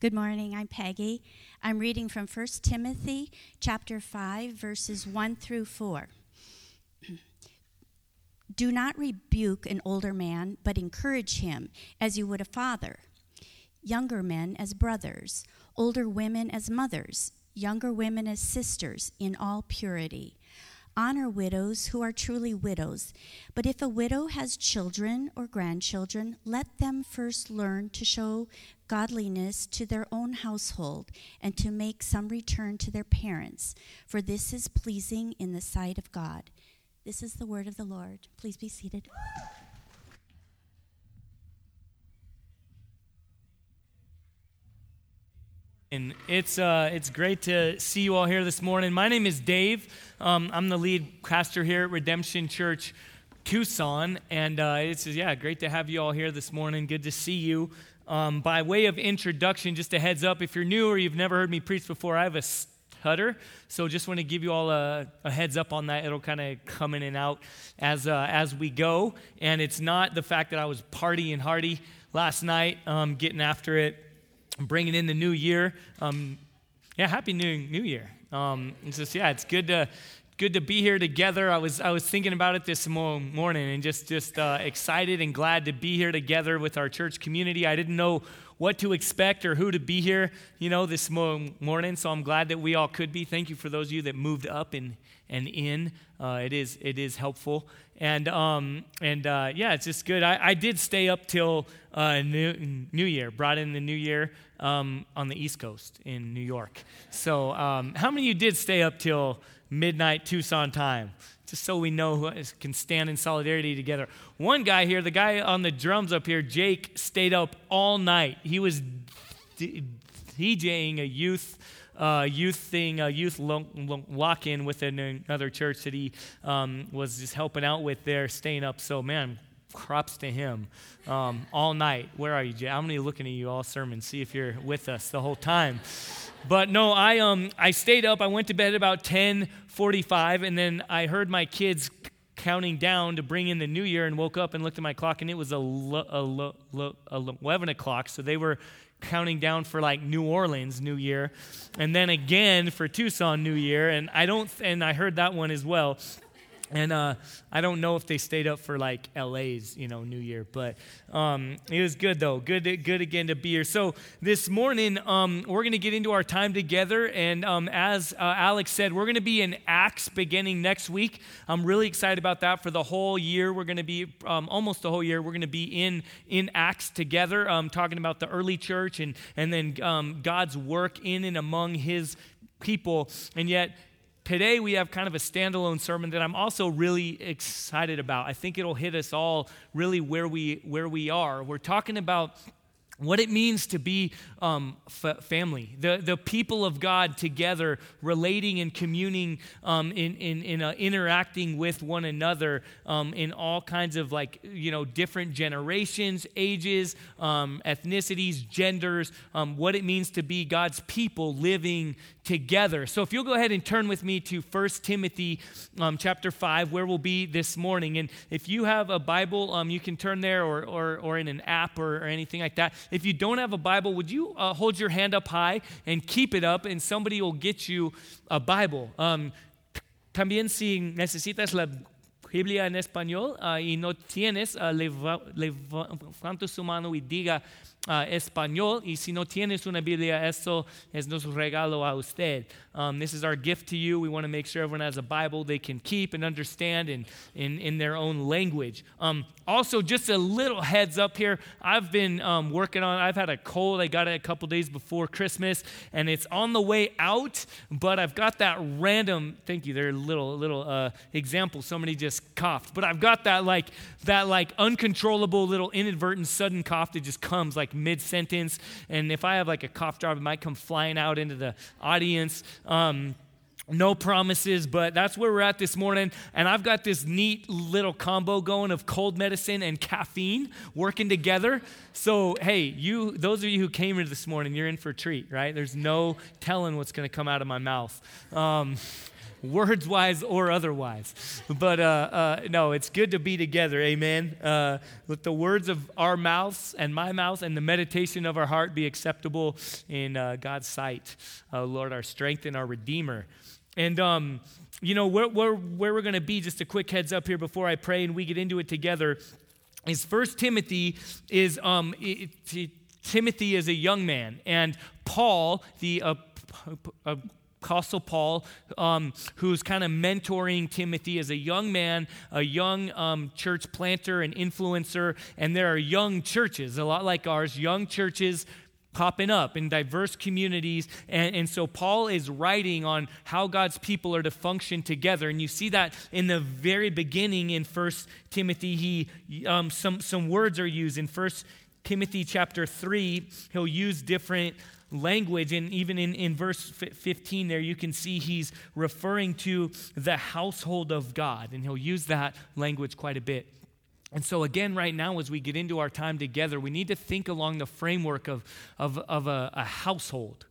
Good morning. I'm Peggy. I'm reading from 1 Timothy chapter 5 verses 1 through 4. Do not rebuke an older man, but encourage him as you would a father. Younger men as brothers, older women as mothers, younger women as sisters in all purity. Honor widows who are truly widows. But if a widow has children or grandchildren, let them first learn to show godliness to their own household and to make some return to their parents, for this is pleasing in the sight of God. This is the word of the Lord. Please be seated. And it's, uh, it's great to see you all here this morning. My name is Dave. Um, I'm the lead pastor here at Redemption Church Tucson. And uh, it's, yeah, great to have you all here this morning. Good to see you. Um, by way of introduction, just a heads up if you're new or you've never heard me preach before, I have a stutter. So just want to give you all a, a heads up on that. It'll kind of come in and out as, uh, as we go. And it's not the fact that I was partying hardy last night, um, getting after it bringing in the new year. Um, yeah, happy new New Year. Um, it's just yeah, it's good to good to be here together. I was I was thinking about it this morning and just just uh, excited and glad to be here together with our church community. I didn't know what to expect or who to be here, you know, this morning. So I'm glad that we all could be. Thank you for those of you that moved up and and in. Uh, it is it is helpful. And um, and uh, yeah, it's just good. I, I did stay up till uh, new, new Year. Brought in the New Year um, on the East Coast in New York. So, um, how many of you did stay up till midnight Tucson time? Just so we know who can stand in solidarity together. One guy here, the guy on the drums up here, Jake, stayed up all night. He was DJing a youth. Uh, youth thing, a youth lock in with another church that he um, was just helping out with there, staying up. So, man, crops to him um, all night. Where are you, Jay? I'm to be looking at you all sermon, see if you're with us the whole time. But no, I, um, I stayed up. I went to bed about 10:45, and then I heard my kids counting down to bring in the new year and woke up and looked at my clock, and it was a, a, a, a 11 o'clock. So they were counting down for like New Orleans New Year, and then again for Tucson New Year. And I don't, and I heard that one as well. And uh, I don't know if they stayed up for like LA's, you know, New Year, but um, it was good though. Good, good again to be here. So this morning, um, we're going to get into our time together, and um, as uh, Alex said, we're going to be in Acts beginning next week. I'm really excited about that. For the whole year, we're going to be um, almost the whole year. We're going to be in in Acts together, um, talking about the early church and and then um, God's work in and among His people, and yet today we have kind of a standalone sermon that I'm also really excited about. I think it'll hit us all really where we where we are. We're talking about what it means to be um, f- family, the, the people of God together, relating and communing, um, in, in, in uh, interacting with one another um, in all kinds of like, you know, different generations, ages, um, ethnicities, genders, um, what it means to be God's people living together. So if you'll go ahead and turn with me to 1 Timothy um, chapter 5, where we'll be this morning. And if you have a Bible, you can turn there or, or, or in an app or, or anything like that. If you don't have a Bible, would you uh, hold your hand up high and keep it up, and somebody will get you a Bible? Um, también si necesitas la Biblia en español uh, y no tienes, uh, levanta su mano y diga, uh, español. Y si no tienes una Biblia, eso es nuestro regalo a usted. Um, this is our gift to you. We want to make sure everyone has a Bible they can keep and understand in, in, in their own language. Um, also, just a little heads up here. I've been um, working on, I've had a cold. I got it a couple days before Christmas, and it's on the way out, but I've got that random, thank you, there little, little uh, example. Somebody just coughed, but I've got that like, that like uncontrollable little inadvertent sudden cough that just comes like mid sentence. And if I have like a cough drop, it might come flying out into the audience. Um, no promises, but that's where we're at this morning. And I've got this neat little combo going of cold medicine and caffeine working together. So, hey, you, those of you who came here this morning, you're in for a treat, right? There's no telling what's going to come out of my mouth. Um, words wise or otherwise. But uh, uh, no, it's good to be together. Amen. Uh, let the words of our mouths and my mouth and the meditation of our heart be acceptable in uh, God's sight. Uh, Lord, our strength and our Redeemer. And, um, you know, where, where, where we're going to be, just a quick heads up here before I pray and we get into it together, is First Timothy is um, it, it, Timothy is a young man, and Paul, the uh, Apostle Paul, um, who's kind of mentoring Timothy as a young man, a young um, church planter and influencer. And there are young churches, a lot like ours, young churches popping up in diverse communities. And, and so Paul is writing on how God's people are to function together. And you see that in the very beginning in First Timothy. He, um, some, some words are used in First Timothy chapter 3. He'll use different language. And even in, in verse 15 there, you can see he's referring to the household of God. And he'll use that language quite a bit. And so, again, right now, as we get into our time together, we need to think along the framework of, of, of a, a household.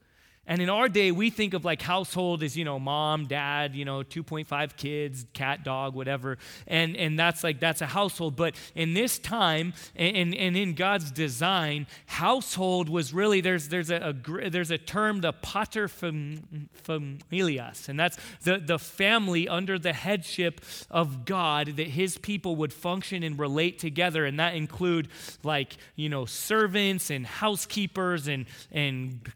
And in our day, we think of like household as, you know, mom, dad, you know, 2.5 kids, cat, dog, whatever. And, and that's like, that's a household. But in this time and, and in God's design, household was really, there's, there's, a, a there's a term, the pater familias. And that's the, the family under the headship of God that his people would function and relate together. And that include like, you know, servants and housekeepers and, and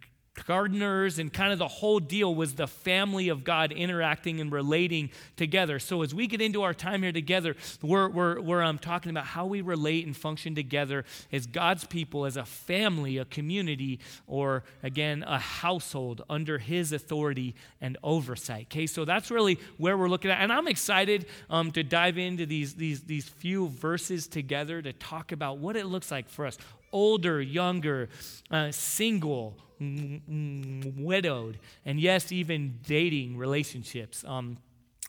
gardeners and kind of the whole deal was the family of God interacting and relating together. So as we get into our time here together, we're, we're, we're um, talking about how we relate and function together as God's people, as a family, a community, or again, a household under his authority and oversight. Okay, so that's really where we're looking at. And I'm excited um, to dive into these, these, these few verses together to talk about what it looks like for us older, younger, uh, single, widowed, and yes, even dating relationships. Um,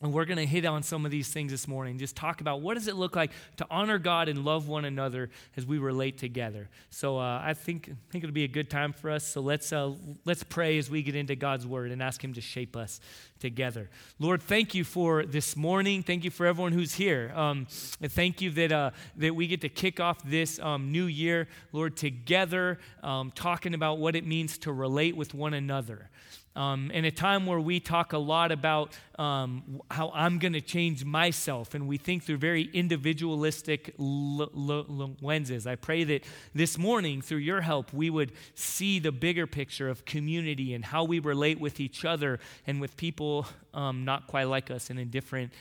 and we're going to hit on some of these things this morning. Just talk about what does it look like to honor God and love one another as we relate together. So uh, I think I think it'll be a good time for us. So let's uh, let's pray as we get into God's Word and ask Him to shape us together. Lord, thank you for this morning. Thank you for everyone who's here. Um, thank you that uh, that we get to kick off this um, new year, Lord, together, um, talking about what it means to relate with one another. Um, in a time where we talk a lot about um, how I'm going to change myself, and we think through very individualistic l- l- lenses. I pray that this morning, through your help, we would see the bigger picture of community and how we relate with each other and with people um, not quite like us and in different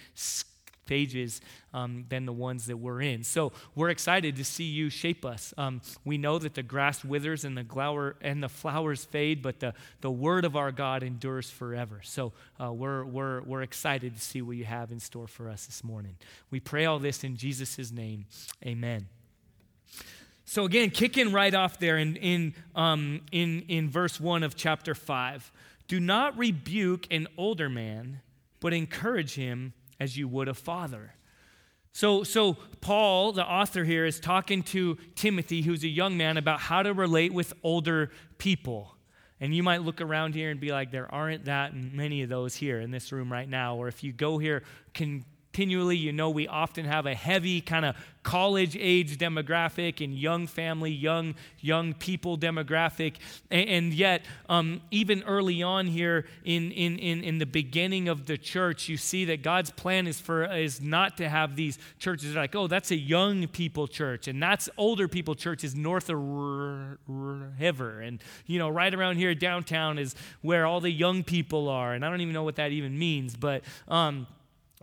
phases um, than the ones that we're in. So we're excited to see you shape us. Um, we know that the grass withers and the, glower, and the flowers fade, but the, the word of our God endures forever. So uh, we're, we're, we're excited to see what you have in store for us this morning. We pray all this in Jesus' name. Amen. So again, kicking right off there in, in, um, in, in verse 1 of chapter 5. Do not rebuke an older man, but encourage him as you would a father. So, so Paul, the author here, is talking to Timothy, who's a young man, about how to relate with older people. And you might look around here and be like, there aren't that many of those here in this room right now. Or if you go here continually, you know we often have a heavy kind of college age demographic and young family, young young people demographic. And, and yet, um, even early on here in, in, in, in the beginning of the church, you see that God's plan is for is not to have these churches like, oh, that's a young people church, and that's older people church is north of river. And you know, right around here downtown is where all the young people are. And I don't even know what that even means, but um,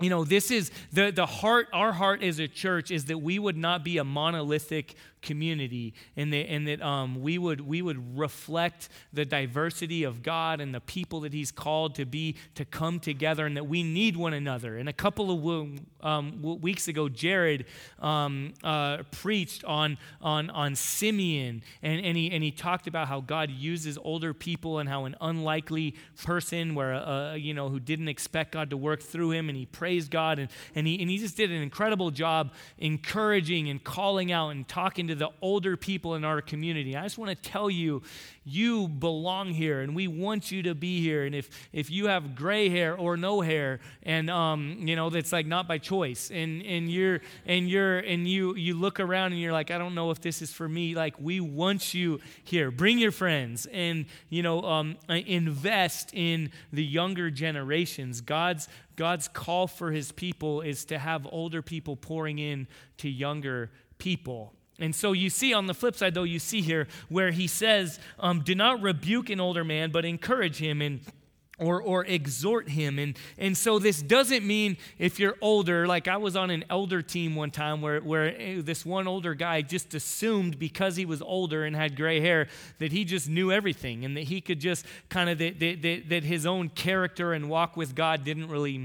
you know this is the, the heart our heart as a church is that we would not be a monolithic community and that, and that um, we, would, we would reflect the diversity of God and the people that He's called to be, to come together, and that we need one another. And a couple of um, weeks ago, Jared um, uh, preached on, on, on Simeon, and, and, he, and he talked about how God uses older people and how an unlikely person where, uh, you know, who didn't expect God to work through him, and he praised God, and, and, he, and he just did an incredible job encouraging and calling out and talking to the older people in our community. I just want to tell you, you belong here, and we want you to be here. And if if you have gray hair or no hair, and um, you know that's like not by choice, and and you're and you're and you you look around and you're like, I don't know if this is for me. Like we want you here. Bring your friends, and you know, um, invest in the younger generations. God's God's call for his people is to have older people pouring in to younger people. And so you see on the flip side, though, you see here where he says, um, Do not rebuke an older man, but encourage him. And or, or exhort him. And, and so this doesn't mean if you're older, like I was on an elder team one time where, where eh, this one older guy just assumed because he was older and had gray hair that he just knew everything and that he could just kind of, that, that, that his own character and walk with God didn't really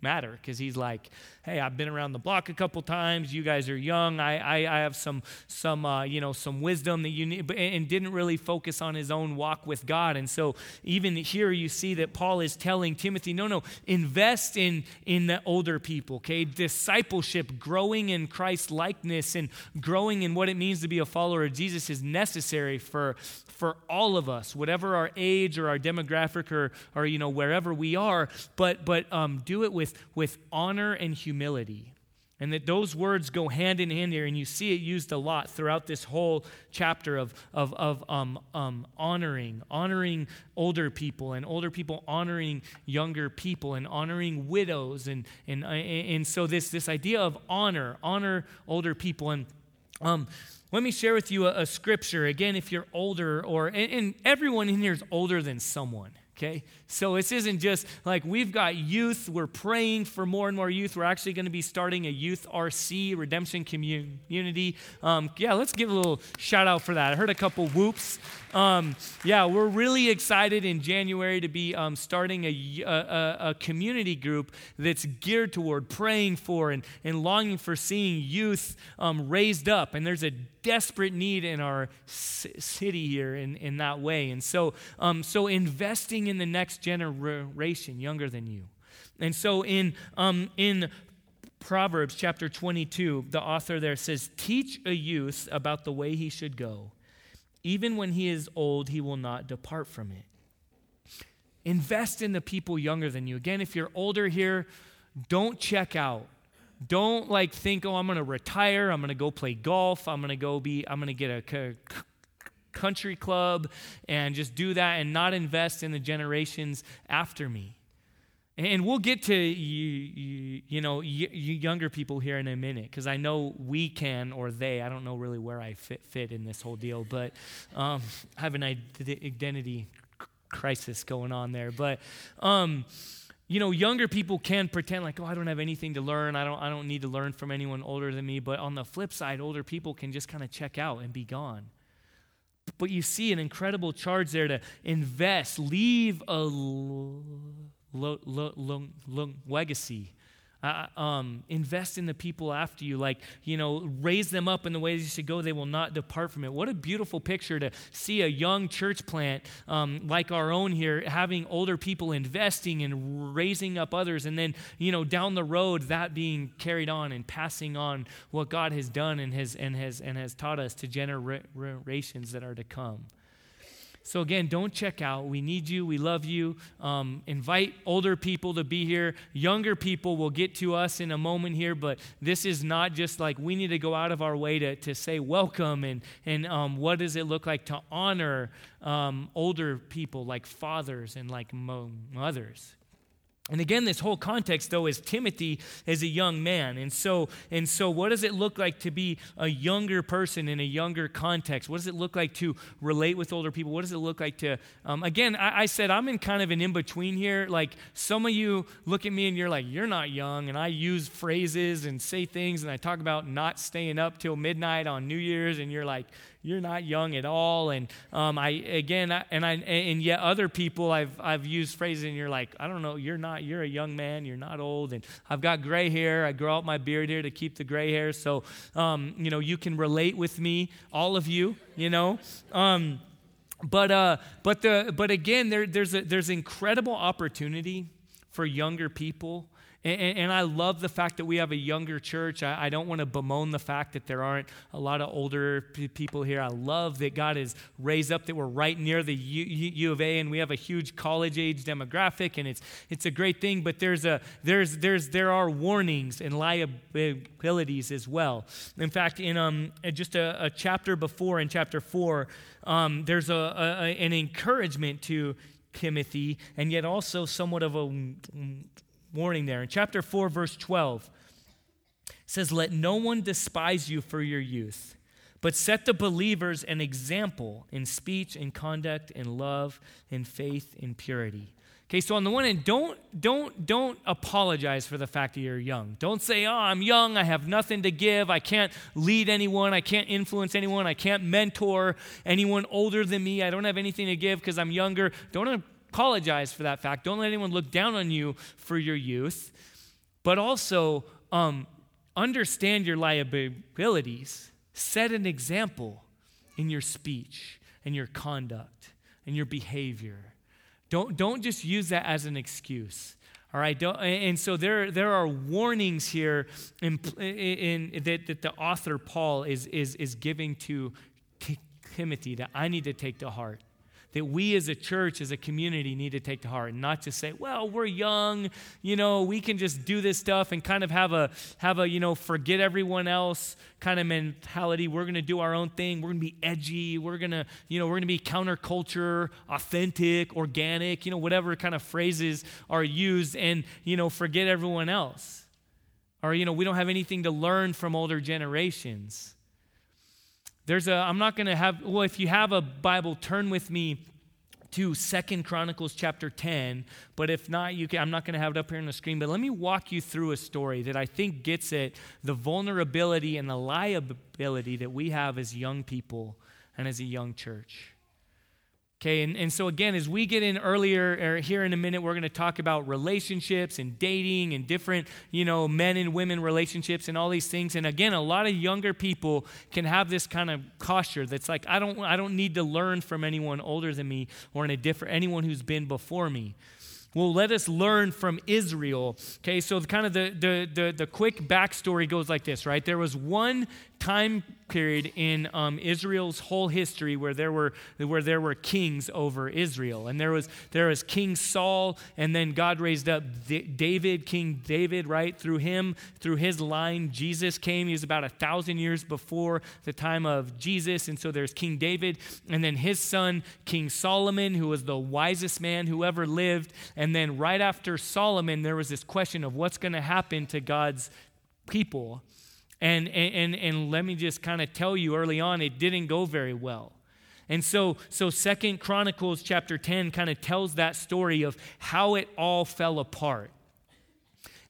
matter because he's like, hey, I've been around the block a couple times. You guys are young. I, I, I have some, some uh, you know, some wisdom that you need, and didn't really focus on his own walk with God. And so even here you see that Paul is telling Timothy, no, no, invest in, in the older people, okay? Discipleship, growing in Christ likeness and growing in what it means to be a follower of Jesus is necessary for, for all of us, whatever our age or our demographic or, or you know, wherever we are, but, but um, do it with, with honor and humility. And that those words go hand in hand here, and you see it used a lot throughout this whole chapter of, of, of um, um, honoring, honoring older people, and older people honoring younger people, and honoring widows. And, and, uh, and so, this, this idea of honor, honor older people. And um, let me share with you a, a, scripture. Again, if you're older, or, and, and everyone in here is older than someone. Okay? So this isn't just like we've got youth, we're praying for more and more youth. We're actually going to be starting a youth RC redemption community. Um, yeah, let's give a little shout out for that. I heard a couple whoops. Um, yeah, we're really excited in January to be um, starting a, a, a, community group that's geared toward praying for and, and longing for seeing youth um, raised up. And there's a desperate need in our city here in, in that way. And so, um, so investing in the next generation younger than you. And so in, um, in Proverbs chapter 22, the author there says, Teach a youth about the way he should go. Even when he is old, he will not depart from it. Invest in the people younger than you. Again, if you're older here, don't check out. Don't like think, oh, I'm going to retire. I'm going to go play golf. I'm going to go be, I'm going to get a country club and just do that and not invest in the generations after me. And we'll get to you, you, you know you, younger people here in a minute because I know we can or they. I don't know really where I fit fit in this whole deal, but um, I have an identity crisis going on there. But um, you know, younger people can pretend like, oh, I don't have anything to learn. I don't, I don't need to learn from anyone older than me. But on the flip side, older people can just kind of check out and be gone. But you see an incredible charge there to invest, leave a lo- lo- lo- legacy uh, um, invest in the people after you, like, you know, raise them up in the ways you should go. They will not depart from it. What a beautiful picture to see a young church plant um, like our own here, having older people investing and raising up others. And then, you know, down the road, that being carried on and passing on what God has done and has, and has, and has taught us to generations that are to come. So, again, don't check out. We need you. We love you. Um, invite older people to be here. Younger people will get to us in a moment here, but this is not just like we need to go out of our way to, to say welcome and, and um, what does it look like to honor um, older people like fathers and like mothers. And again, this whole context, though, is Timothy is a young man. And so, and so, what does it look like to be a younger person in a younger context? What does it look like to relate with older people? What does it look like to, um, again, I, I, said I'm in kind of an in between here. Like, some of you look at me and you're like, you're not young. And I use phrases and say things, and I talk about not staying up till midnight on New Year's, and you're like, you're not young at all. And um, I again, I, and I and yet other people I've I've used phrases, and you're like, I don't know, you're not, you're a young man, you're not old, and I've got gray hair. I grow out my beard here to keep the gray hair, so um, you know you can relate with me, all of you, you know. Um, but uh, but the but again, there, there's a, there's incredible opportunity for younger people And, and, I love the fact that we have a younger church. I, I don't want to bemoan the fact that there aren't a lot of older p- people here. I love that God has raised up that we're right near the U, U, of A and we have a huge college age demographic, and it's, it's a great thing. But there's a, there's, there's, there are warnings and liabilities as well. In fact, in um, just a, a chapter before, in chapter 4, um, there's a, a, an encouragement to Timothy, and yet also somewhat of a warning there. In chapter 4, verse 12, says, Let no one despise you for your youth, but set the believers an example in speech, in conduct, in love, in faith, in purity. Okay, so on the one hand, don't don't don't apologize for the fact that you're young. Don't say, "Oh, I'm young. I have nothing to give. I can't lead anyone. I can't influence anyone. I can't mentor anyone older than me. I don't have anything to give because I'm younger." Don't apologize for that fact. Don't let anyone look down on you for your youth. But also, um, understand your liabilities. Set an example in your speech and your conduct and your behavior. Don't, don't just use that as an excuse. All right, and so there, there are warnings here in, in, that, that the author Paul is, is, is giving to Timothy that I need to take to heart that we as a church, as a community, need to take to heart and not just say, well, we're young, you know, we can just do this stuff and kind of have a, have a you know, forget everyone else kind of mentality. We're going to do our own thing. We're going to be edgy. We're going to, you know, we're going to be counterculture, authentic, organic, you know, whatever kind of phrases are used and, you know, forget everyone else. Or, you know, we don't have anything to learn from older generations. There's a, I'm not going to have, well, if you have a Bible, turn with me to Second Chronicles chapter 10. But if not, you can, I'm not going to have it up here on the screen. But let me walk you through a story that I think gets at the vulnerability and the liability that we have as young people and as a young church. Okay, and, and so again, as we get in earlier, or here in a minute, we're going to talk about relationships and dating and different, you know, men and women relationships and all these things. And again, a lot of younger people can have this kind of posture that's like, I don't, I don't need to learn from anyone older than me or in a different, anyone who's been before me. Well, let us learn from Israel. Okay, so the, kind of the, the, the, the quick backstory goes like this, right? There was one time period in um, Israel's whole history where there were where there were kings over Israel, and there was there was King Saul, and then God raised up David, King David, right through him, through his line, Jesus came. He was about a thousand years before the time of Jesus, and so there's King David, and then his son King Solomon, who was the wisest man who ever lived, and then right after Solomon, there was this question of what's going to happen to God's people. And, and, and let me just kind of tell you early on, it didn't go very well. And so, so Second Chronicles chapter 10 kind of tells that story of how it all fell apart.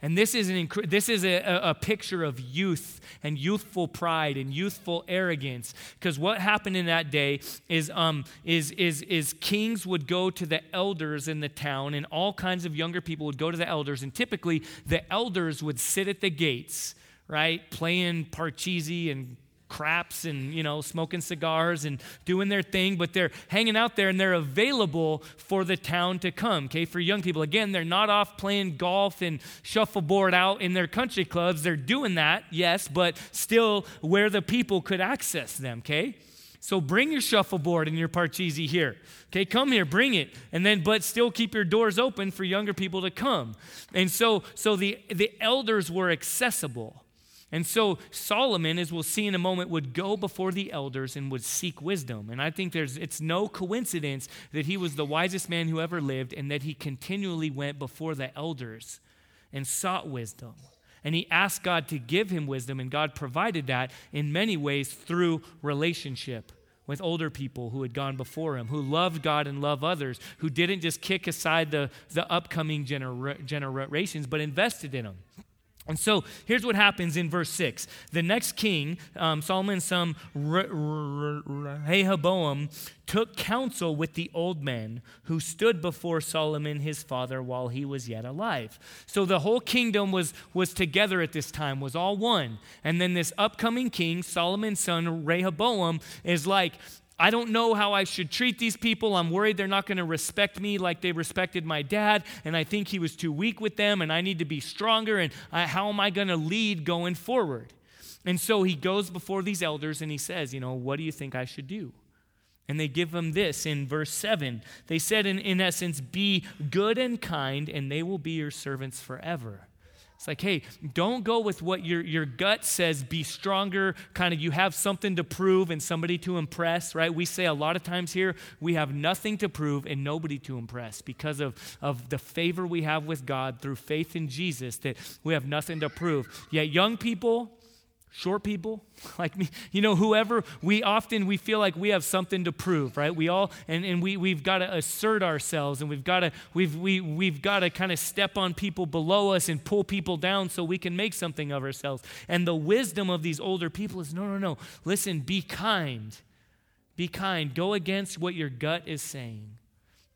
And this is, an, this is a, a picture of youth and youthful pride and youthful arrogance. Because what happened in that day is, um, is, is, is kings would go to the elders in the town, and all kinds of younger people would go to the elders. And typically, the elders would sit at the gates right? Playing parcheesi and craps and you know smoking cigars and doing their thing but they're hanging out there and they're available for the town to come okay for young people again they're not off playing golf and shuffleboard out in their country clubs they're doing that yes but still where the people could access them okay so bring your shuffleboard and your parcheesi here. Okay, come here, bring it. And then but still keep your doors open for younger people to come. And so so the the elders were accessible. And so Solomon, as we'll see in a moment, would go before the elders and would seek wisdom. And I think there's it's no coincidence that he was the wisest man who ever lived and that he continually went before the elders and sought wisdom. And he asked God to give him wisdom, and God provided that in many ways through relationship with older people who had gone before him, who loved God and loved others, who didn't just kick aside the, the upcoming genera- generations, but invested in them. And so here's what happens in verse 6. The next king, um, Solomon's son Rehoboam, took counsel with the old men who stood before Solomon his father while he was yet alive. So the whole kingdom was, was together at this time, was all one. And then this upcoming king, Solomon's son Rehoboam, is like, I don't know how I should treat these people. I'm worried they're not going to respect me like they respected my dad, and I think he was too weak with them, and I need to be stronger, and I, how am I going to lead going forward? And so he goes before these elders and he says, You know, what do you think I should do? And they give him this in verse 7. They said, in, in essence, Be good and kind, and they will be your servants forever. It's like, hey, don't go with what your, your gut says, be stronger, kind of you have something to prove and somebody to impress, right? We say a lot of times here, we have nothing to prove and nobody to impress because of, of the favor we have with God through faith in Jesus, that we have nothing to prove. Yet, young people, short people. Like me you know whoever we often we feel like we have something to prove right? We all and, and we, we've got to assert ourselves and we've got to we've we, we've got to kind of step on people below us and pull people down so we can make something of ourselves. And the wisdom of these older people is no no no. Listen be kind. Be kind. Go against what your gut is saying.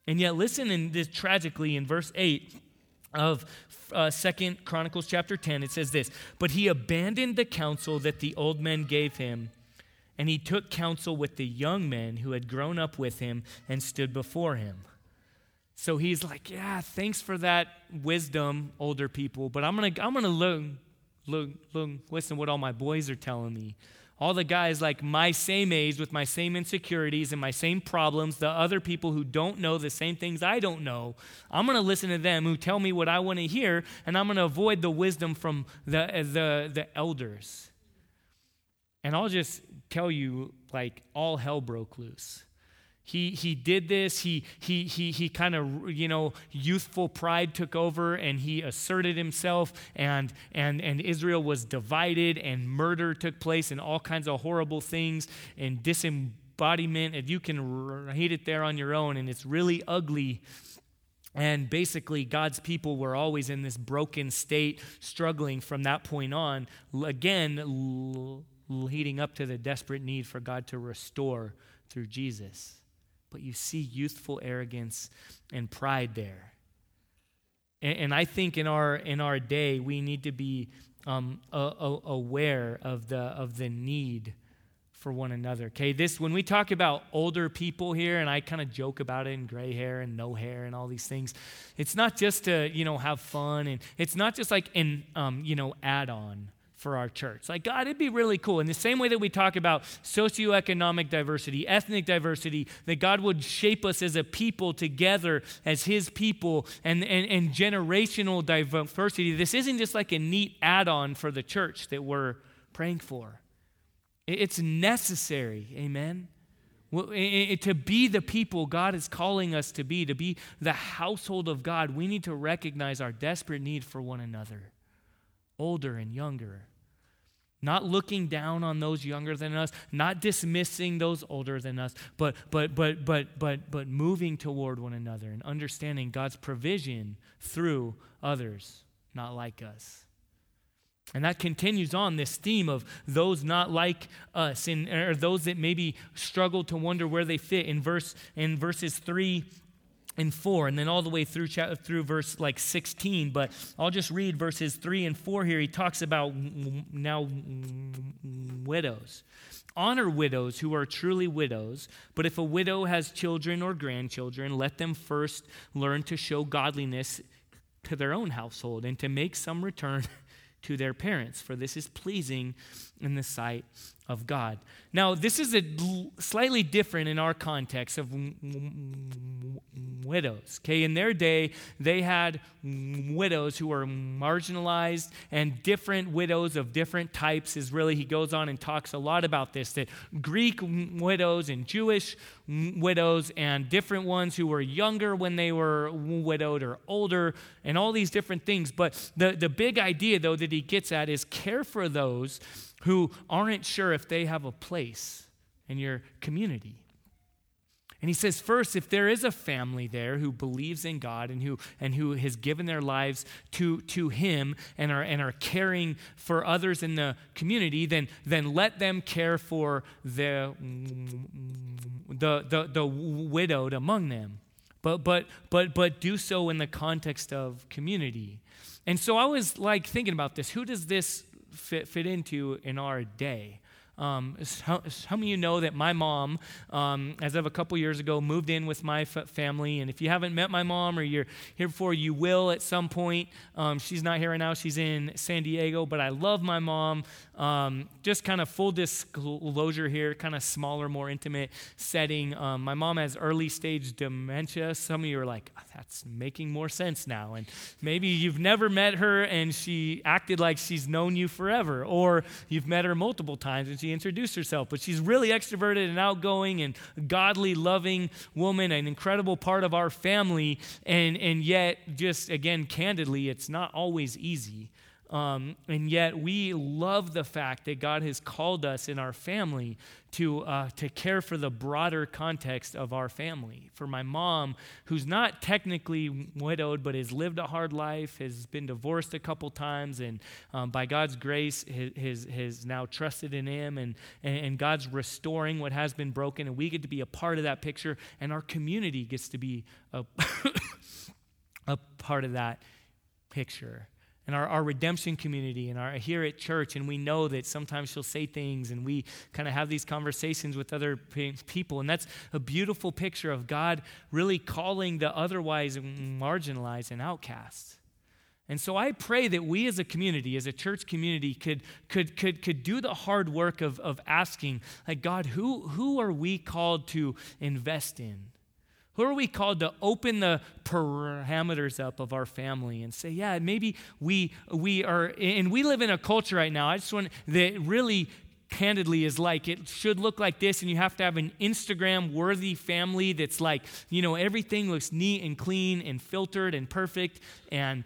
And yet listen in this tragically in verse 8 of uh, Second Chronicles chapter 10, it says this But he abandoned the counsel that the old men gave him, and he took counsel with the young men who had grown up with him and stood before him. So he's like, Yeah, thanks for that wisdom, older people, but I'm going to I'm going to look, look, look, listen what all my boys are telling me all the guys like my same age with my same insecurities and my same problems, the other people who don't know the same things I don't know, I'm going to listen to them who tell me what I want to hear, and I'm going to avoid the wisdom from the, uh, the, the elders. And I'll just tell you, like, all hell broke loose. He, he did this. He, he, he, he kind of, you know, youthful pride took over and he asserted himself, and, and, and Israel was divided, and murder took place, and all kinds of horrible things, and disembodiment. And you can read it there on your own, and it's really ugly. And basically, God's people were always in this broken state, struggling from that point on, again, leading up to the desperate need for God to restore through Jesus but you see youthful arrogance and pride there. And, and I think in our, in our day, we need to be um, a, a, aware of the, of the need for one another. Okay, this when we talk about older people here, and I kind of joke about it in gray hair and no hair and all these things, it's not just to you know have fun, and it's not just like an um, you know add on for our church. Like, God, it'd be really cool. In the same way that we talk about socioeconomic diversity, ethnic diversity, that God would shape us as a people together as His people and, and, and generational diversity. This isn't just like a neat add on for the church that we're praying for, it's necessary. Amen. To be the people God is calling us to be, to be the household of God, we need to recognize our desperate need for one another, older and younger not looking down on those younger than us not dismissing those older than us but but but but but but moving toward one another and understanding god's provision through others not like us. And that continues on this theme of those not like us and or those that maybe struggle to wonder where they fit in verse in verses 3 and 4 and then all the way through through verse like 16 but I'll just read verses 3 and 4 here. He talks about now widows. Honor widows who are truly widows but if a widow has children or grandchildren let them first learn to show godliness to their own household and to make some return to their parents for this is pleasing in the sight of God. Now, this is a slightly different in our context of widows. Okay, in their day, they had widows who were marginalized, and different widows of different types. Is really he goes on and talks a lot about this. That Greek widows and Jewish widows, and different ones who were younger when they were widowed or older, and all these different things. But the the big idea, though, that he gets at is care for those who aren't sure if they have a place in your community. And he says, first, if there is a family there who believes in God and who, and who has given their lives to, to him and are, and are caring for others in the community, then, then let them care for the, the, the, the widowed among them. But, but, but, but do so in the context of community. And so I was like thinking about this. Who does this fit, fit into in our day. Um, how, how many of you know that my mom, um, as of a couple years ago, moved in with my f- family? And if you haven't met my mom or you're here before, you will at some point. Um, she's not here right now, she's in San Diego, but I love my mom. Um, just kind of full disclosure here, kind of smaller, more intimate setting. Um, my mom has early stage dementia. Some of you are like, that's making more sense now. And maybe you've never met her and she acted like she's known you forever, or you've met her multiple times and she introduced herself. But she's really extroverted and outgoing and godly, loving woman, an incredible part of our family. And, and yet, just again, candidly, it's not always easy. Um, and yet, we love the fact that God has called us in our family to, uh, to care for the broader context of our family. For my mom, who's not technically widowed, but has lived a hard life, has been divorced a couple times, and um, by God's grace, has, has now trusted in Him, and, and God's restoring what has been broken, and we get to be a part of that picture, and our community gets to be a, a part of that picture and our, our redemption community and our here at church and we know that sometimes she'll say things and we kind of have these conversations with other people and that's a beautiful picture of god really calling the otherwise marginalized and outcast and so I pray that we as a community, as a church community, could, could, could, could do the hard work of, of asking, like, God, who, who are we called to invest in? Who are we called to open the parameters up of our family and say, yeah, maybe we, we are, and we live in a culture right now, I just want, that really candidly is like it should look like this and you have to have an instagram worthy family that's like you know everything looks neat and clean and filtered and perfect and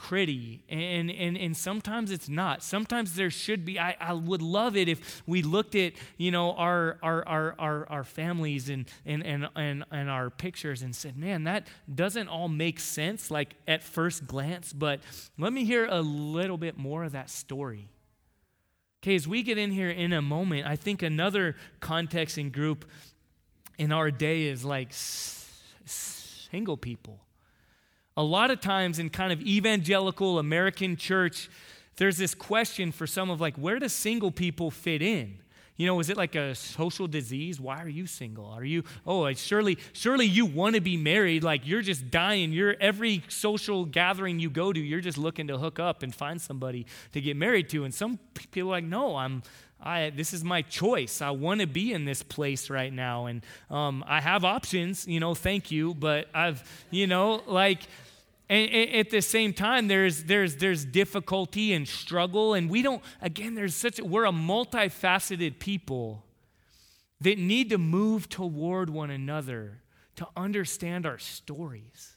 pretty and, and, and sometimes it's not. Sometimes there should be. I, I would love it if we looked at you know our our our, our, our families and, and, and, and, and our pictures and said man that doesn't all make sense like at first glance but let me hear a little bit more of that story. Okay as we get in here in a moment i think another context and group in our day is like single people a lot of times in kind of evangelical American church, there's this question for some of like, where do single people fit in? You know, is it like a social disease? Why are you single? Are you, oh, surely, surely you want to be married. Like you're just dying. You're every social gathering you go to, you're just looking to hook up and find somebody to get married to. And some people are like, no, I'm, I, this is my choice. I want to be in this place right now. And um, I have options, you know, thank you. But I've, you know, like, and at the same time, there's, there's, there's difficulty and struggle. And we don't, again, there's such, we're a multifaceted people that need to move toward one another to understand our stories.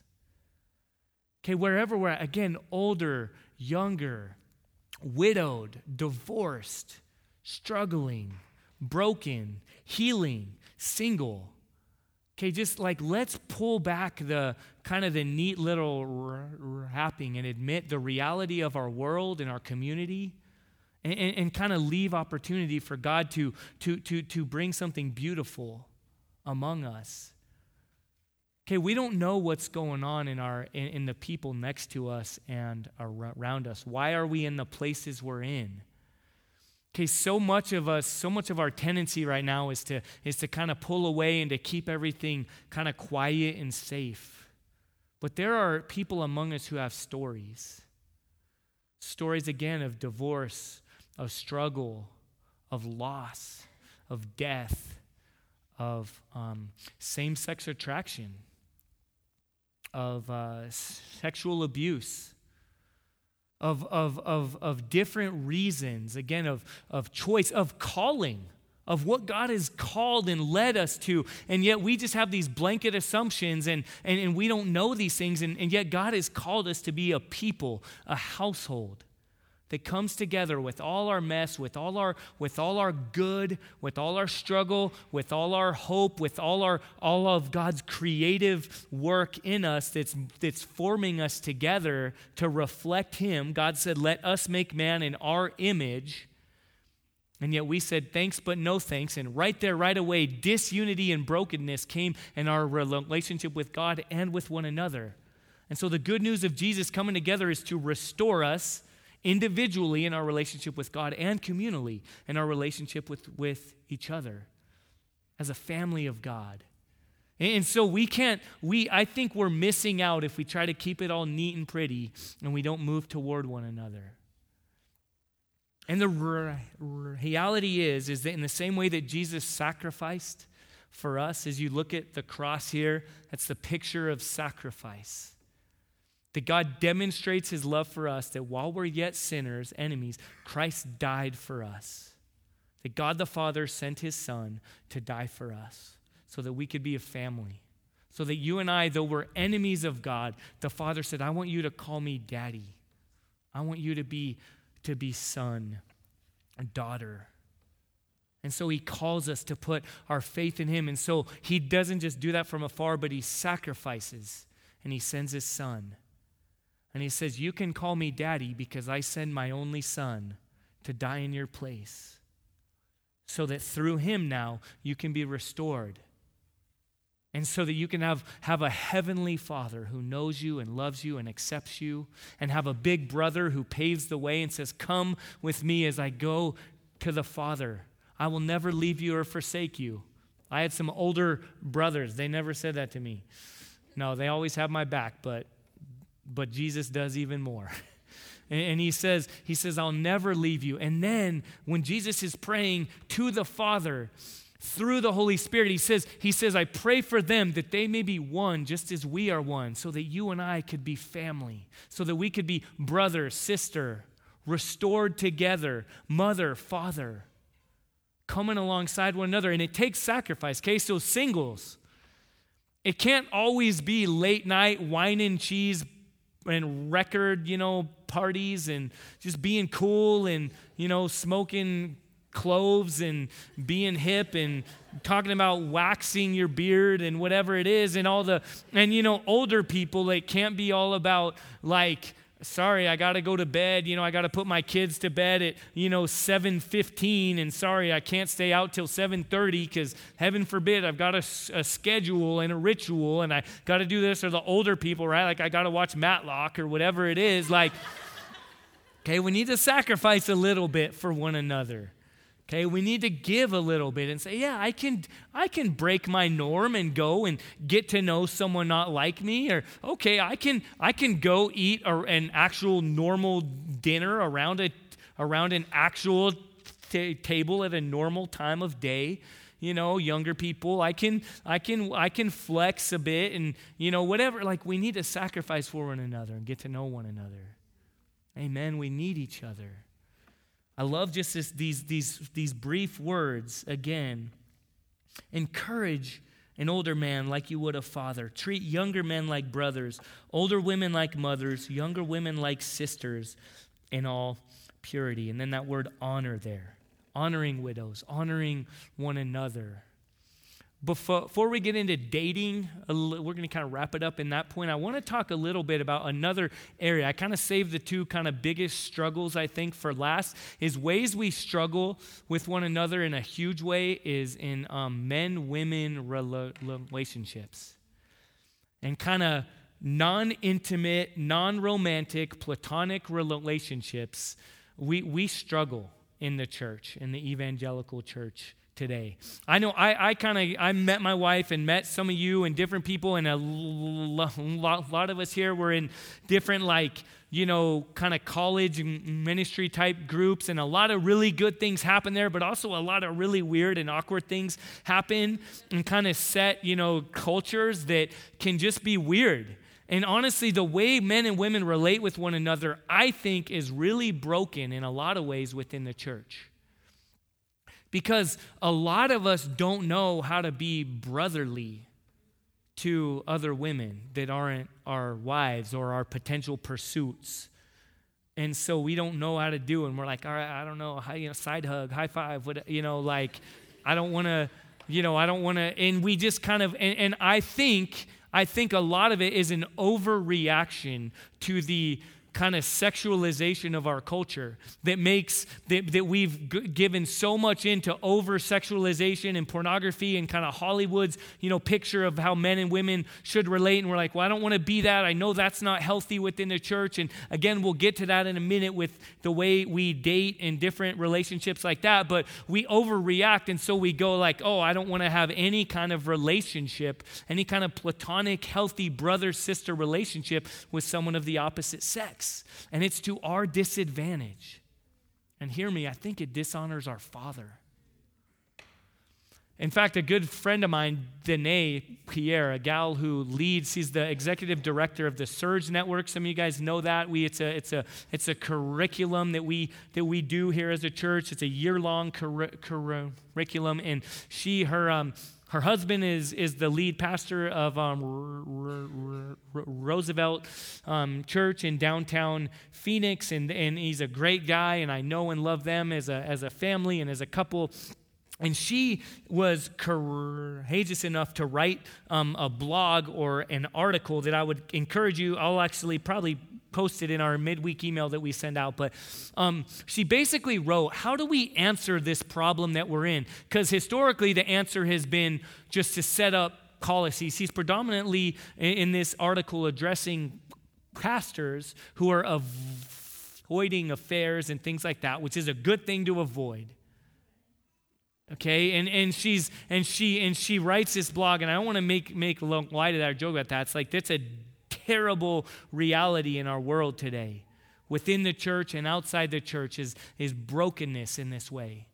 Okay, wherever we're at, again, older, younger, widowed, divorced, struggling, broken, healing, single. Okay, just like let's pull back the kind of the neat little wrapping and admit the reality of our world and our community and, and, and kind of leave opportunity for God to, to, to, to bring something beautiful among us. Okay, we don't know what's going on in, our, in, in the people next to us and around us. Why are we in the places we're in? Okay, so much of us, so much of our tendency right now is to, is to kind of pull away and to keep everything kind of quiet and safe. But there are people among us who have stories. Stories, again, of divorce, of struggle, of loss, of death, of um, same sex attraction, of uh, sexual abuse of, of, of, of different reasons, again, of, of choice, of calling, of what God has called and led us to. And yet we just have these blanket assumptions and, and, and we don't know these things. And, and yet God has called us to be a people, a household that comes together with all our mess, with all our, with all our good, with all our struggle, with all our hope, with all, our, all of God's creative work in us that's, that's forming us together to reflect Him. God said, Let us make man in our image. And yet we said thanks, but no thanks. And right there, right away, disunity and brokenness came in our relationship with God and with one another. And so the good news of Jesus coming together is to restore us individually in our relationship with God and communally in our relationship with, with each other as a family of God. And so we can't, we, I think we're missing out if we try to keep it all neat and pretty and we don't move toward one another. And the reality is, is that in the same way that Jesus sacrificed for us, as you look at the cross here, that's the picture of sacrifice. That God demonstrates his love for us, that while we're yet sinners, enemies, Christ died for us. That God the Father sent his Son to die for us so that we could be a family. So that you and I, though we're enemies of God, the Father said, I want you to call me daddy. I want you to be to be son and daughter. And so he calls us to put our faith in him. And so he doesn't just do that from afar, but he sacrifices and he sends his son. And he says, You can call me daddy because I send my only son to die in your place. So that through him now you can be restored and so that you can have, have a heavenly father who knows you and loves you and accepts you, and have a big brother who paves the way and says, Come with me as I go to the Father. I will never leave you or forsake you. I had some older brothers. They never said that to me. No, they always have my back, but, but Jesus does even more. and, he says, he says, I'll never leave you. And then when Jesus is praying to the Father, through the Holy Spirit. He says, he says, I pray for them that they may be one just as we are one, so that you and I could be family, so that we could be brother, sister, restored together, mother, father, coming alongside one another. And it takes sacrifice. Okay, so singles. It can't always be late night wine and cheese and record, you know, parties and just being cool and, you know, smoking cloves and being hip and talking about waxing your beard and whatever it is and all the and you know older people it can't be all about like sorry i got to go to bed you know i got to put my kids to bed at you know 7.15 and sorry i can't stay out till 7.30 because heaven forbid i've got a, a, schedule and a ritual and i got to do this or the older people right like i got to watch matlock or whatever it is like okay we need to sacrifice a little bit for one another Okay, we need to give a little bit and say, yeah, I can I can break my norm and go and get to know someone not like me or okay, I can I can go eat a, an actual normal dinner around a around an actual t- table at a normal time of day. You know, younger people, I can I can I can flex a bit and you know whatever like we need to sacrifice for one another and get to know one another. Amen. We need each other. I love just this, these, these, these brief words again. Encourage an older man like you would a father. Treat younger men like brothers, older women like mothers, younger women like sisters in all purity. And then that word honor there honoring widows, honoring one another. Before, we get into dating, we're going to kind of wrap it up in that point. I want to talk a little bit about another area. I kind of saved the two kind of biggest struggles, I think, for last. Is ways we struggle with one another in a huge way is in um, men women relationships. And kind of non intimate, non romantic, platonic relationships, we, we struggle in the church, in the evangelical church today. I know I, I kind of I met my wife and met some of you and different people and a lot, lot of us here were in different like you know kind of college ministry type groups and a lot of really good things happen there but also a lot of really weird and awkward things happen and kind of set you know cultures that can just be weird and honestly, the way men and women relate with one another, I think, is really broken in a lot of ways within the church because a lot of us don't know how to be brotherly to other women that aren't our wives or our potential pursuits. And so we don't know how to do. And we're like, all right, I don't know, how, you know, side hug, high five, what, you know, like, I don't want to, you know, I don't want to. And we just kind of, and, and I think, I think a lot of it is an overreaction to the kind of sexualization of our culture that makes that, that we've g- given so much into over sexualization and pornography and kind of Hollywood's you know picture of how men and women should relate. And we're like well I don't want to be that. I know that's not healthy within the church. And again we'll get to that in a minute with the way we date and different relationships like that. But we overreact. And so we go like oh I don't want to have any kind of relationship any kind of platonic healthy brother sister relationship with someone of the opposite sex and it's to our disadvantage and hear me, I think it dishonors our Father. In fact, a good friend of mine, Danae Pierre, a gal who leads, he's the executive director of the Surge Network. Some of you guys know that. We, it's, a, it's, a, it's a curriculum that we, that we do here as a church. It's a year long cur- curriculum. And she, her, um, her husband is, is the lead pastor of um, Roosevelt um, Church in downtown Phoenix, and, and he's a great guy, and I know and love them as a, as a family and as a couple. And she was courageous enough to write um, a blog or an article that I would encourage you. I'll actually probably posted in our midweek email that we send out. But um, she basically wrote, How do we answer this problem that we're in? Because historically, the answer has been just to set up policies. He's predominantly in this article addressing pastors who are avoiding affairs and things like that, which is a good thing to avoid okay and and she's and she and she writes this blog and i don't want to make make light of that or joke about that it's like that's a terrible reality in our world today, within the church and outside the church, is, is brokenness in this way.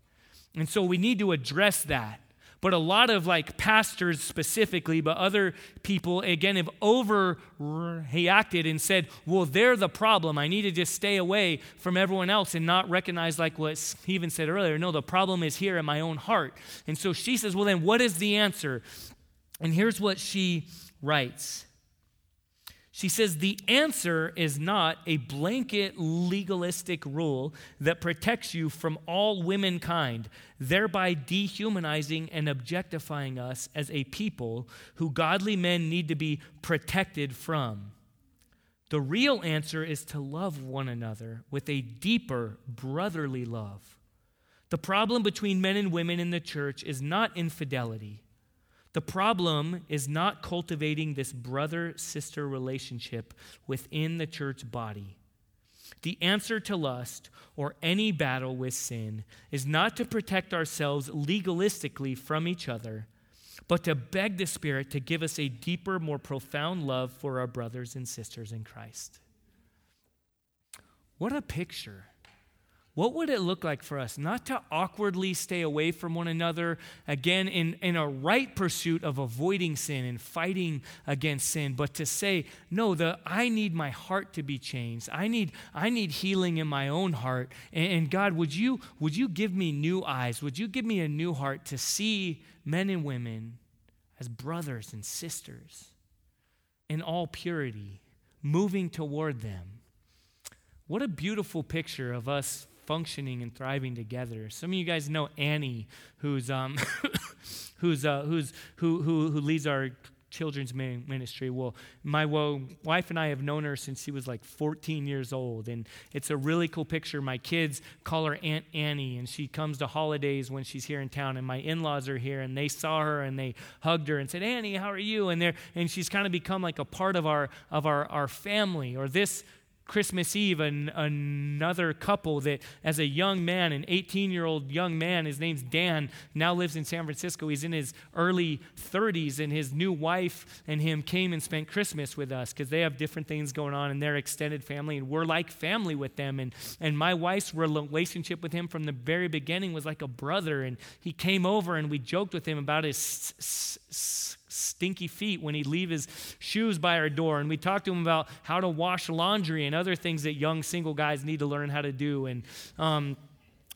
And so we need to address that. But a lot of like pastors specifically, but other people again have overreacted and said, well, they're the problem. I need to just stay away from everyone else and not recognize, like what Stephen said earlier, no, the problem is here in my own heart. And so she says, well, then what is the answer? And here's what she writes she says the answer is not a blanket legalistic rule that protects you from all womankind, thereby dehumanizing and objectifying us as a people who godly men need to be protected from. The real answer is to love one another with a deeper brotherly love. The problem between men and women in the church is not infidelity. The problem is not cultivating this brother sister relationship within the church body. The answer to lust or any battle with sin is not to protect ourselves legalistically from each other, but to beg the Spirit to give us a deeper, more profound love for our brothers and sisters in Christ. What a picture what would it look like for us not to awkwardly stay away from one another, again, in, in a right pursuit of avoiding sin and fighting against sin, but to say, no, the, I need my heart to be changed. I need, I need healing in my own heart. And, and God, would you, would you give me new eyes? Would you give me a new heart to see men and women as brothers and sisters in all purity, moving toward them? What a beautiful picture of us functioning and thriving together. Some of you guys know Annie, who's um, who's uh, who's who, who who leads our children's ministry. Well, my wife and I have known her since she was like 14 years old, and it's a really cool picture. My kids call her Aunt Annie, and she comes to holidays when she's here in town. And my in-laws are here, and they saw her and they hugged her and said, "Annie, how are you?" And they and she's kind of become like a part of our of our our family. Or this Christmas Eve, an, another couple that, as a young man, an 18 year old young man, his name's Dan, now lives in San Francisco. He's in his early 30s, and his new wife and him came and spent Christmas with us because they have different things going on in their extended family, and we're like family with them. And, and my wife's relationship with him from the very beginning was like a brother, and he came over and we joked with him about his. S- s- stinky feet when he'd leave his shoes by our door. And we talked to him about how to wash laundry and other things that young single guys need to learn how to do. And, um,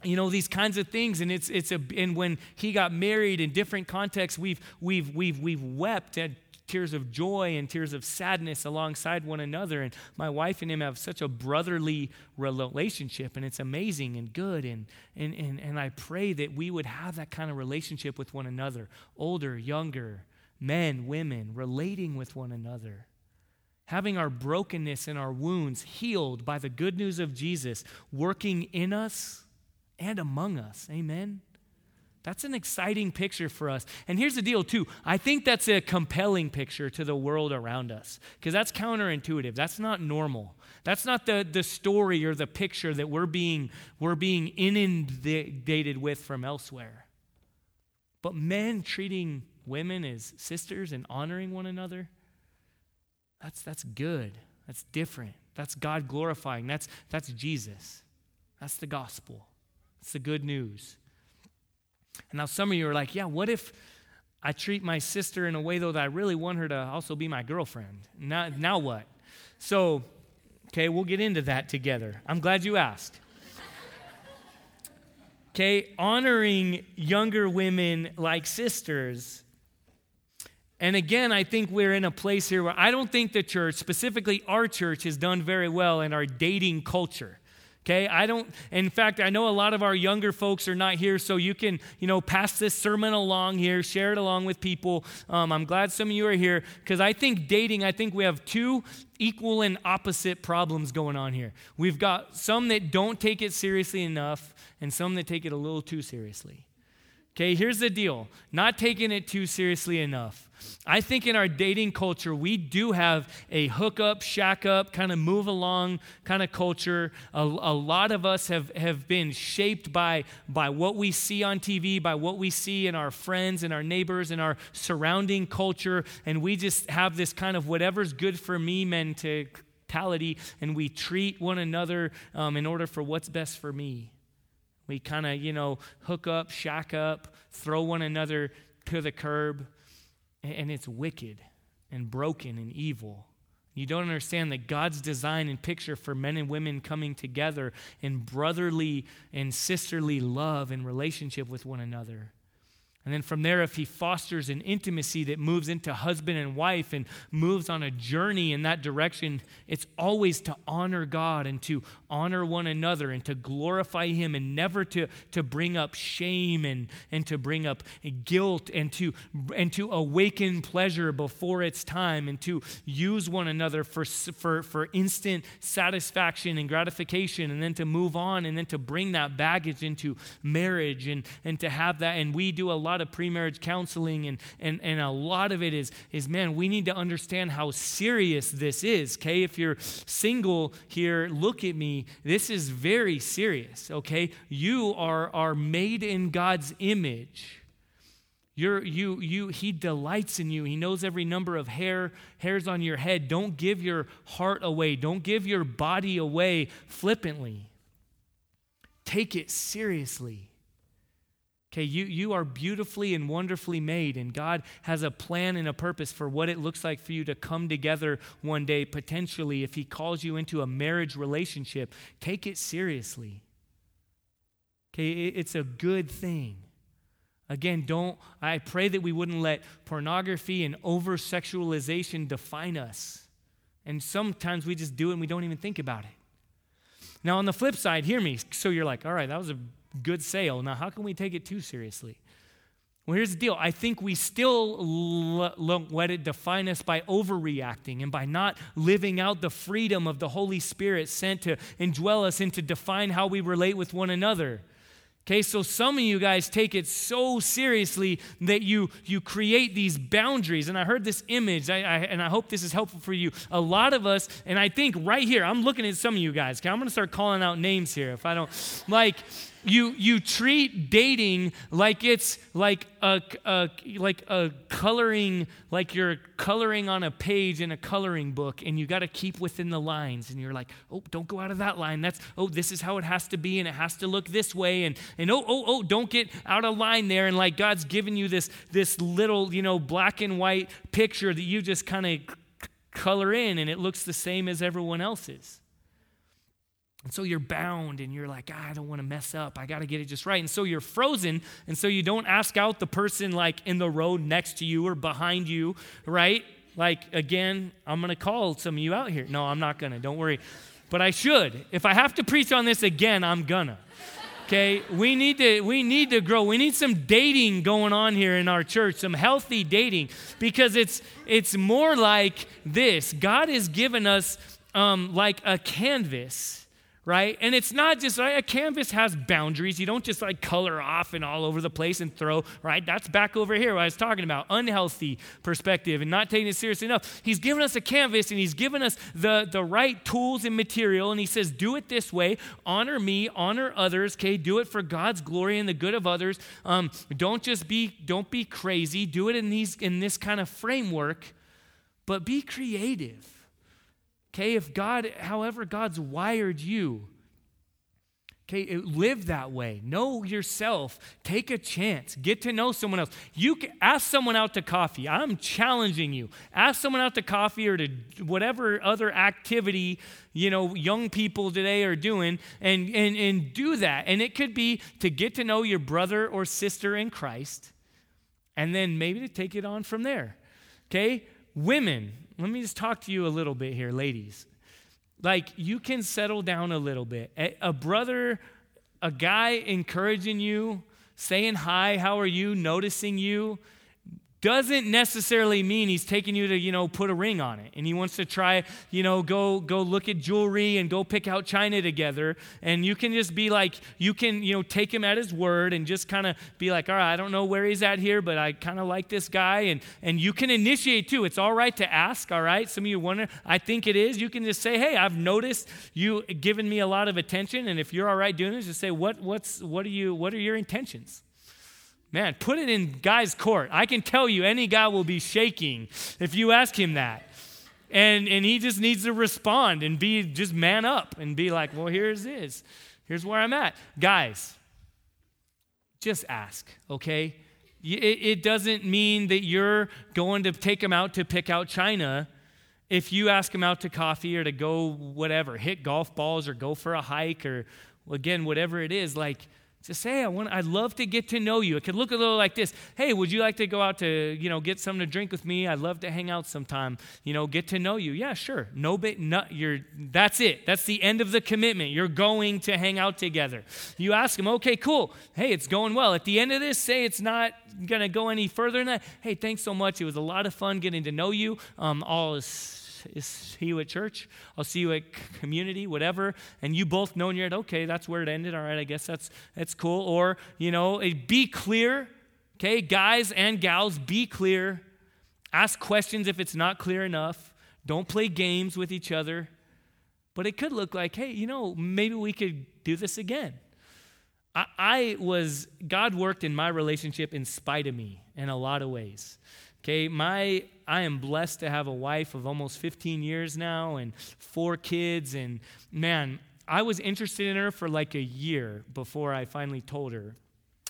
you know these kinds of things and it's it's a and when he got married in different contexts we've we've we've we've wept at tears of joy and tears of sadness alongside one another and my wife and him have such a brotherly relationship and it's amazing and good and and and, and i pray that we would have that kind of relationship with one another older younger men, women, relating with one another. having our brokenness and our wounds healed by the good news of Jesus working in us and among us. Amen. That's an exciting picture for us. And here's the deal, too. I think that's a compelling picture to the world around us because that's counterintuitive. That's not normal. That's not the, the story or the picture that we're being, we're being inundated with from elsewhere. But men treating women as sisters and honoring one another, that's, that's good. That's different. That's God glorifying. That's, that's Jesus. That's the gospel. It's the good news. And now some of you are like, yeah, what if I treat my sister in a way, though, that I really want her to also be my girlfriend? Now, now what? So, okay, we'll get into that together. I'm glad you asked. Okay, honoring younger women like sisters. And again, I think we're in a place here where I don't think the church, specifically our church, has done very well in our dating culture. Okay, I don't, in fact, I know a lot of our younger folks are not here, so you can, you know, pass this sermon along here, share it along with people. Um, I'm glad some of you are here because I think dating, I think we have two equal and opposite problems going on here. We've got some that don't take it seriously enough and some that take it a little too seriously. Okay, here's the deal not taking it too seriously enough. I think in our dating culture, we do have a hook up, shack up, kind of move along kind of culture. A, a, lot of us have, have been shaped by, by what we see on TV, by what we see in our friends and our neighbors and our surrounding culture. And we just have this kind of whatever's good for me mentality, and we treat one another um, in order for what's best for me. We kind of, you know, hook up, shack up, throw one another to the curb, and it's wicked and broken and evil. You don't understand that God's design and picture for men and women coming together in brotherly and sisterly love and relationship with one another. And then from there, if he fosters an intimacy that moves into husband and wife and moves on a journey in that direction, it's always to honor God and to honor one another and to glorify him and never to, to bring up shame and, and to bring up guilt and to, and to awaken pleasure before it's time and to use one another for, for, for instant satisfaction and gratification and then to move on and then to bring that baggage into marriage and, and to have that. And we do a lot of pre-marriage counseling and, and, and a lot of it is, is man we need to understand how serious this is okay if you're single here look at me this is very serious okay you are, are made in god's image you're, you, you, he delights in you. He knows every number of hair, hairs on your head. Don't give your heart away. Don't give your body away flippantly. Take it seriously. Okay, you, you are beautifully and wonderfully made, and God has a plan and a purpose for what it looks like for you to come together one day, potentially, if He calls you into a marriage relationship. Take it seriously. Okay, it's a good thing. Again, don't, I pray that we wouldn't let pornography and over sexualization define us. And sometimes we just do it and we don't even think about it. Now, on the flip side, hear me. So you're like, all right, that was a good sale. Now, how can we take it too seriously? Well, here's the deal. I think we still l- let it define us by overreacting and by not living out the freedom of the Holy Spirit sent to indwell us and to define how we relate with one another. Okay, so some of you guys take it so seriously that you you create these boundaries. And I heard this image, I, I, and I hope this is helpful for you. A lot of us, and I think right here, I'm looking at some of you guys. Okay, I'm going to start calling out names here. If I don't like, you you treat dating like it's like a, a, like a coloring like you're coloring on a page in a coloring book and you got to keep within the lines and you're like oh don't go out of that line. That's oh this is how it has to be and it has to look this way and and oh oh oh don't get out of line there. And like God's given you this this little you know black and white picture that you just kind of color in and it looks the same as everyone else's and so you're bound and you're like, ah, I don't want to mess up. I got to get it just right. And so you're frozen. And so you don't ask out the person like in the road next to you or behind you, right? Like, again, I'm going to call some of you out here. No, I'm not going to. Don't worry. But I should. If I have to preach on this again, I'm going to. Okay, we need to we need to grow. We need some dating going on here in our church, some healthy dating, because it's it's more like this. God has given us um, like a canvas right? And it's not just right, a canvas has boundaries. You don't just like color off and all over the place and throw, right? That's back over here what I was talking about, unhealthy perspective and not taking it seriously enough. He's given us a canvas and he's given us the, the right tools and material and he says, do it this way, honor me, honor others, okay? Do it for God's glory and the good of others. Um, don't just be, don't be crazy. Do it in these in this kind of framework, but be creative Okay, if God, however God's wired you, okay, live that way. Know yourself. Take a chance. Get to know someone else. You can ask someone out to coffee. I'm challenging you. Ask someone out to coffee or to whatever other activity you know young people today are doing, and and and do that. And it could be to get to know your brother or sister in Christ, and then maybe to take it on from there. Okay, women let me just talk to you a little bit here, ladies. Like, you can settle down a little bit. A, a brother, a guy encouraging you, saying hi, how are you, noticing you, doesn't necessarily mean he's taking you to you know put a ring on it. And he wants to try you know go go look at jewelry and go pick out china together. And you can just be like you can you know take him at his word and just kind of be like all right i don't know where he's at here but i kind of like this guy. And and you can initiate too. It's all right to ask all right? Some of you wonder i think it is. You can just say hey i've noticed you giving me a lot of attention and if you're all right doing this just say what what's what are you what are your intentions Man, put it in guy's court. I can tell you any guy will be shaking if you ask him that. And, and he just needs to respond and be just man up and be like, well, here's this. Here's where I'm at. Guys, just ask, okay? It, it doesn't mean that you're going to take him out to pick out China if you ask him out to coffee or to go whatever, hit golf balls or go for a hike or, again, whatever it is. Like, to say, I want, I'd love to get to know you. It could look a little like this. Hey, would you like to go out to, you know, get something to drink with me? I'd love to hang out sometime. You know, get to know you. Yeah, sure. No bit, no, you're, that's it. That's the end of the commitment. You're going to hang out together. You ask them, okay, cool. Hey, it's going well. At the end of this, say it's not going to go any further than that. Hey, thanks so much. It was a lot of fun getting to know you. Um, all is see you at church. I'll see you at community, whatever. And you both know in your head, okay, that's where it ended. All right, I guess that's that's cool. Or you know, be clear. Okay, guys and gals, be clear. Ask questions if it's not clear enough. Don't play games with each other. But it could look like, hey, you know, maybe we could do this again. I, I was, God worked in my relationship in spite of me in a lot of ways. Okay, my I am blessed to have a wife of almost 15 years now and four kids and man, I was interested in her for like a year before I finally told her.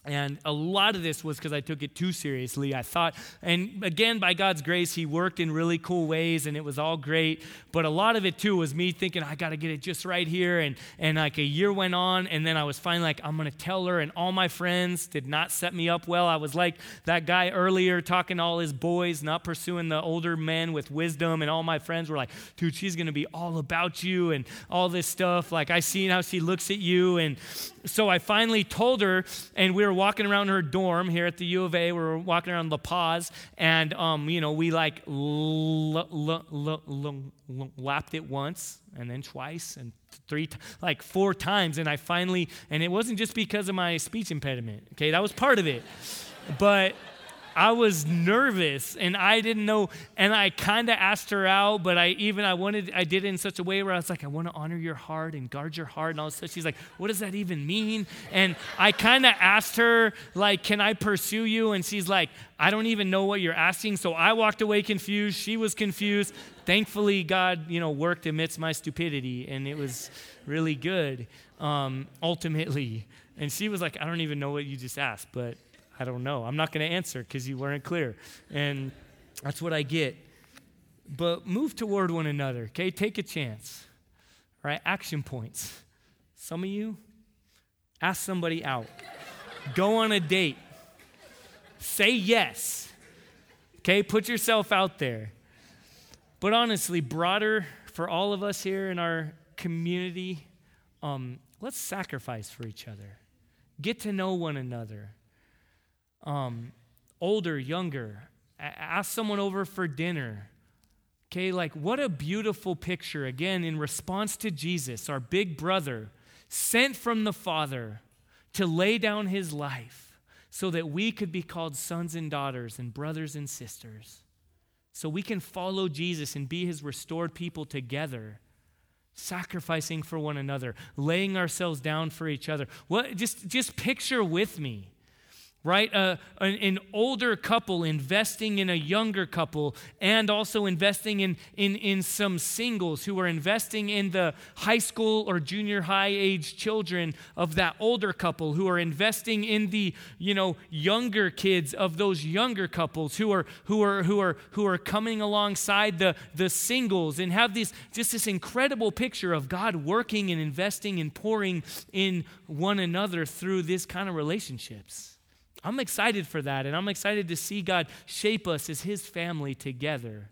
And a lot of this was because I took it too seriously. I thought, and again, by God's grace, He worked in really cool ways and it was all great. But a lot of it too was me thinking, I got to get it just right here. And, and like a year went on, and then I was finally like, I'm going to tell her. And all my friends did not set me up well. I was like that guy earlier talking to all his boys, not pursuing the older men with wisdom. And all my friends were like, dude, she's going to be all about you and all this stuff. Like, I seen how she looks at you. And so I finally told her, and we were walking around her dorm here at the U of A. We were walking around La Paz, and um, you know, we like l- l- l- lapped it once, and then twice, and three, t- like four times, and I finally, and it wasn't just because of my speech impediment. Okay, that was part of it, but I was nervous and I didn't know. And I kind of asked her out, but I even, I wanted, I did it in such a way where I was like, I want to honor your heart and guard your heart. And all this stuff. She's like, what does that even mean? And I kind of asked her, like, can I pursue you? And she's like, I don't even know what you're asking. So I walked away confused. She was confused. Thankfully, God, you know, worked amidst my stupidity and it was really good um, ultimately. And she was like, I don't even know what you just asked, but I don't know. I'm not going to answer because you weren't clear. And that's what I get. But move toward one another, okay? Take a chance. right? Action points. Some of you, ask somebody out, go on a date, say yes. Okay? Put yourself out there. But honestly, broader for all of us here in our community, um, let's sacrifice for each other. Get to know one another. Um, older, younger. Ask someone over for dinner. Okay, like what a beautiful picture, again, in response to Jesus, our big brother, sent from the Father to lay down his life so that we could be called sons and daughters and brothers and sisters. So we can follow Jesus and be his restored people together sacrificing for one another, laying ourselves down for each other. What just just picture with me right? Uh, an, an, older couple investing in a younger couple and also investing in, in, in some singles who are investing in the high school or junior high age children of that older couple who are investing in the you know younger kids of those younger couples who are who are who are who are coming alongside the the singles and have this just this incredible picture of God working and investing and pouring in one another through this kind of relationships I'm excited for that, and I'm excited to see God shape us as His family together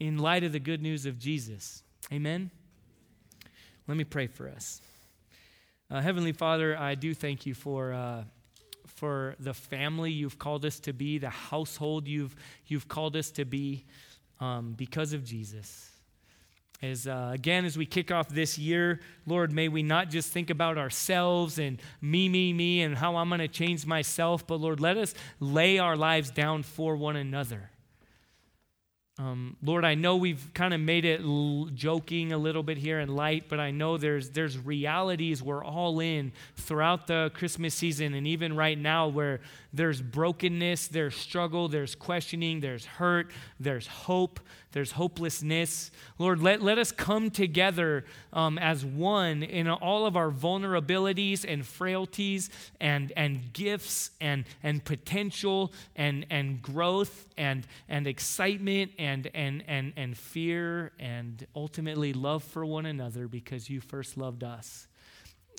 in light of the good news of Jesus. Amen? Let me pray for us. Uh, Heavenly Father, I do thank you for. Uh, for the family you've called us to be, the household you've, you've called us to be um, because of Jesus. As uh, again, as we kick off this year, Lord, may we not just think about ourselves and me, me, me, and how I'm going to change myself, but Lord, let us lay our lives down for one another. Um, Lord, I know we've kind of made it l- joking a little bit here and light, but I know there's there's realities we're all in throughout the Christmas season, and even right now, where there's brokenness, there's struggle, there's questioning, there's hurt, there's hope, there's hopelessness. Lord, let, let us come together um, as one in all of our vulnerabilities and frailties and, and gifts and, and potential and, and growth and, and excitement and, and, and, and fear and ultimately love for one another because you first loved us.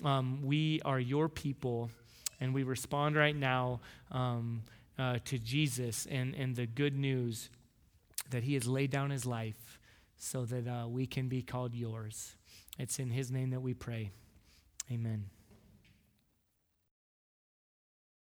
Um, we are your people, and we respond right now um, uh, to Jesus and, and the good news that he has laid down his life so that uh, we can be called yours. It's in his name that we pray. Amen.